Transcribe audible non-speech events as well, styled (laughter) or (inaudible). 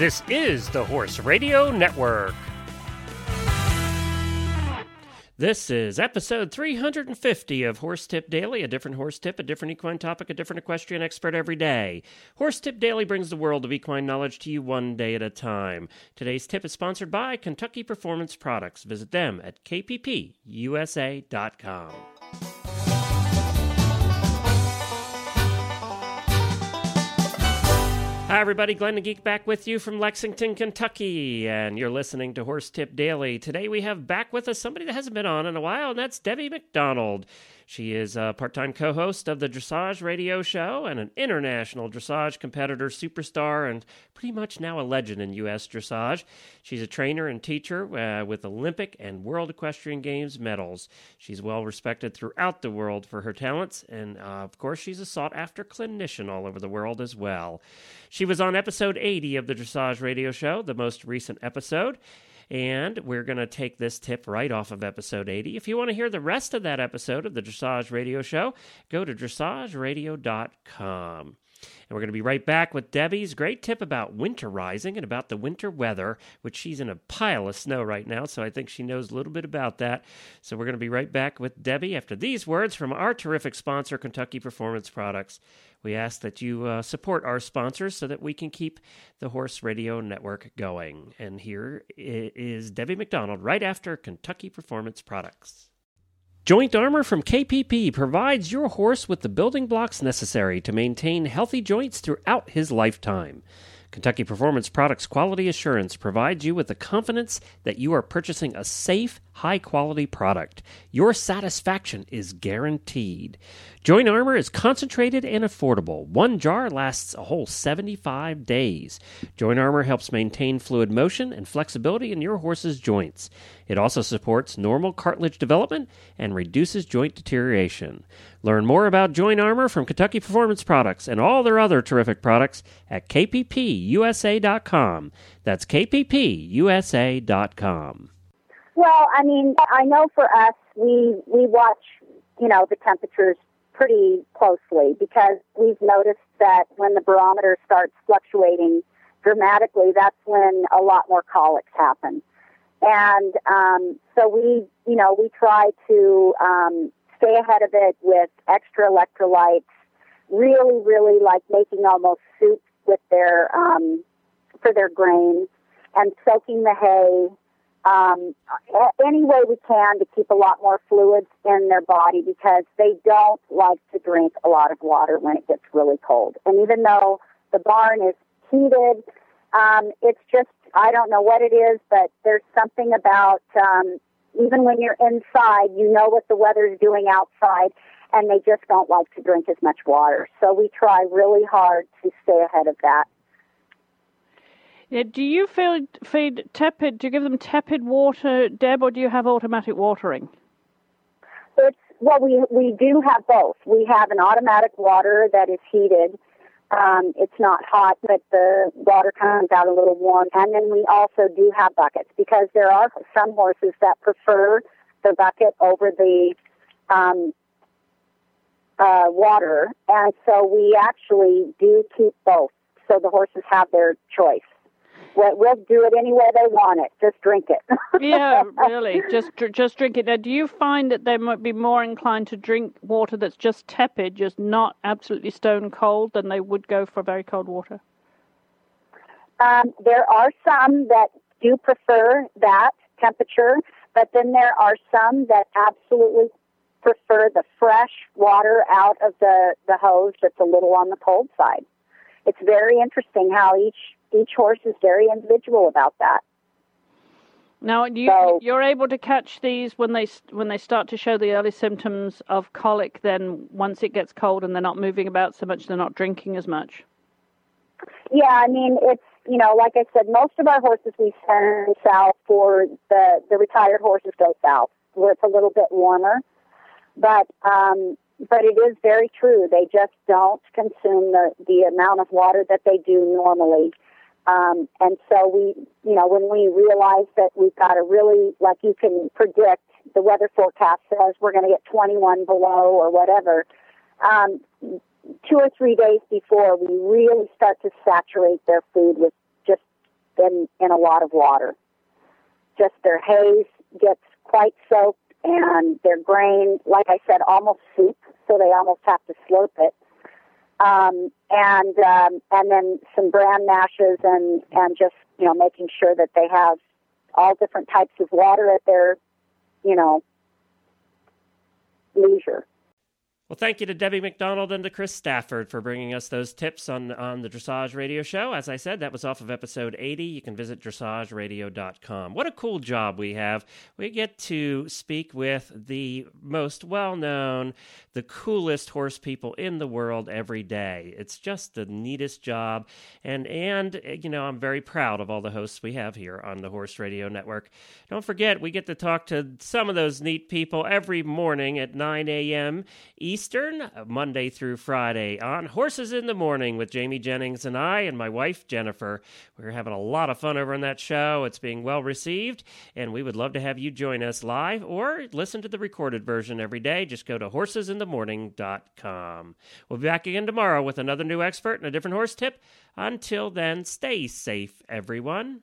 This is the Horse Radio Network. This is episode 350 of Horse Tip Daily, a different horse tip, a different equine topic, a different equestrian expert every day. Horse Tip Daily brings the world of equine knowledge to you one day at a time. Today's tip is sponsored by Kentucky Performance Products. Visit them at kppusa.com. Hi, everybody. Glenn the Geek back with you from Lexington, Kentucky, and you're listening to Horse Tip Daily. Today we have back with us somebody that hasn't been on in a while, and that's Debbie McDonald. She is a part time co host of the Dressage Radio Show and an international dressage competitor, superstar, and pretty much now a legend in U.S. dressage. She's a trainer and teacher uh, with Olympic and World Equestrian Games medals. She's well respected throughout the world for her talents, and uh, of course, she's a sought after clinician all over the world as well. She was on episode 80 of the Dressage Radio Show, the most recent episode. And we're going to take this tip right off of episode 80. If you want to hear the rest of that episode of the Dressage Radio Show, go to dressageradio.com. And we're going to be right back with Debbie's great tip about winterizing and about the winter weather, which she's in a pile of snow right now, so I think she knows a little bit about that. So we're going to be right back with Debbie after these words from our terrific sponsor, Kentucky Performance Products. We ask that you uh, support our sponsors so that we can keep the Horse Radio Network going. And here is Debbie McDonald right after Kentucky Performance Products. Joint Armor from KPP provides your horse with the building blocks necessary to maintain healthy joints throughout his lifetime. Kentucky Performance Products Quality Assurance provides you with the confidence that you are purchasing a safe, high quality product. Your satisfaction is guaranteed. Joint Armor is concentrated and affordable. One jar lasts a whole 75 days. Joint Armor helps maintain fluid motion and flexibility in your horse's joints. It also supports normal cartilage development and reduces joint deterioration. Learn more about Joint Armor from Kentucky Performance Products and all their other terrific products at kppusa.com. That's kppusa.com. Well, I mean, I know for us, we we watch, you know, the temperatures pretty closely because we've noticed that when the barometer starts fluctuating dramatically, that's when a lot more colics happen. And um, so we, you know, we try to um, stay ahead of it with extra electrolytes, really, really like making almost soup with their um, for their grains and soaking the hay um, any way we can to keep a lot more fluids in their body because they don't like to drink a lot of water when it gets really cold. And even though the barn is heated, um, it's just, I don't know what it is, but there's something about, um, even when you're inside, you know what the weather's doing outside, and they just don't like to drink as much water. So we try really hard to stay ahead of that. Yeah, do you feed, feed tepid? Do you give them tepid water, Deb, or do you have automatic watering? It's well, we we do have both. We have an automatic water that is heated. Um, it's not hot, but the water comes out a little warm. And then we also do have buckets because there are some horses that prefer the bucket over the um, uh, water, and so we actually do keep both, so the horses have their choice we'll, we'll do it any way they want it. Just drink it. (laughs) yeah, really. Just just drink it. Now, do you find that they might be more inclined to drink water that's just tepid, just not absolutely stone cold, than they would go for very cold water? Um, there are some that do prefer that temperature, but then there are some that absolutely prefer the fresh water out of the, the hose that's a little on the cold side. It's very interesting how each each horse is very individual about that. Now, you, so, you're able to catch these when they when they start to show the early symptoms of colic. Then, once it gets cold and they're not moving about so much, they're not drinking as much. Yeah, I mean, it's you know, like I said, most of our horses we send south for the the retired horses go south where it's a little bit warmer. But um, but it is very true. They just don't consume the the amount of water that they do normally. Um, and so we, you know, when we realize that we've got a really, like you can predict, the weather forecast says we're going to get 21 below or whatever. Um, two or three days before, we really start to saturate their food with just in, in a lot of water. Just their hays gets quite soaked and their grain, like I said, almost soup, so they almost have to slope it. Um, and um, and then some bran mashes and and just you know making sure that they have all different types of water at their you know leisure. Well, thank you to Debbie McDonald and to Chris Stafford for bringing us those tips on on the Dressage Radio Show. As I said, that was off of episode 80. You can visit dressageradio.com. What a cool job we have. We get to speak with the most well known, the coolest horse people in the world every day. It's just the neatest job. And, and you know, I'm very proud of all the hosts we have here on the Horse Radio Network. Don't forget, we get to talk to some of those neat people every morning at 9 a.m. Eastern, uh, Monday through Friday, on Horses in the Morning with Jamie Jennings and I and my wife, Jennifer. We're having a lot of fun over on that show. It's being well received, and we would love to have you join us live or listen to the recorded version every day. Just go to horsesinthemorning.com. We'll be back again tomorrow with another new expert and a different horse tip. Until then, stay safe, everyone.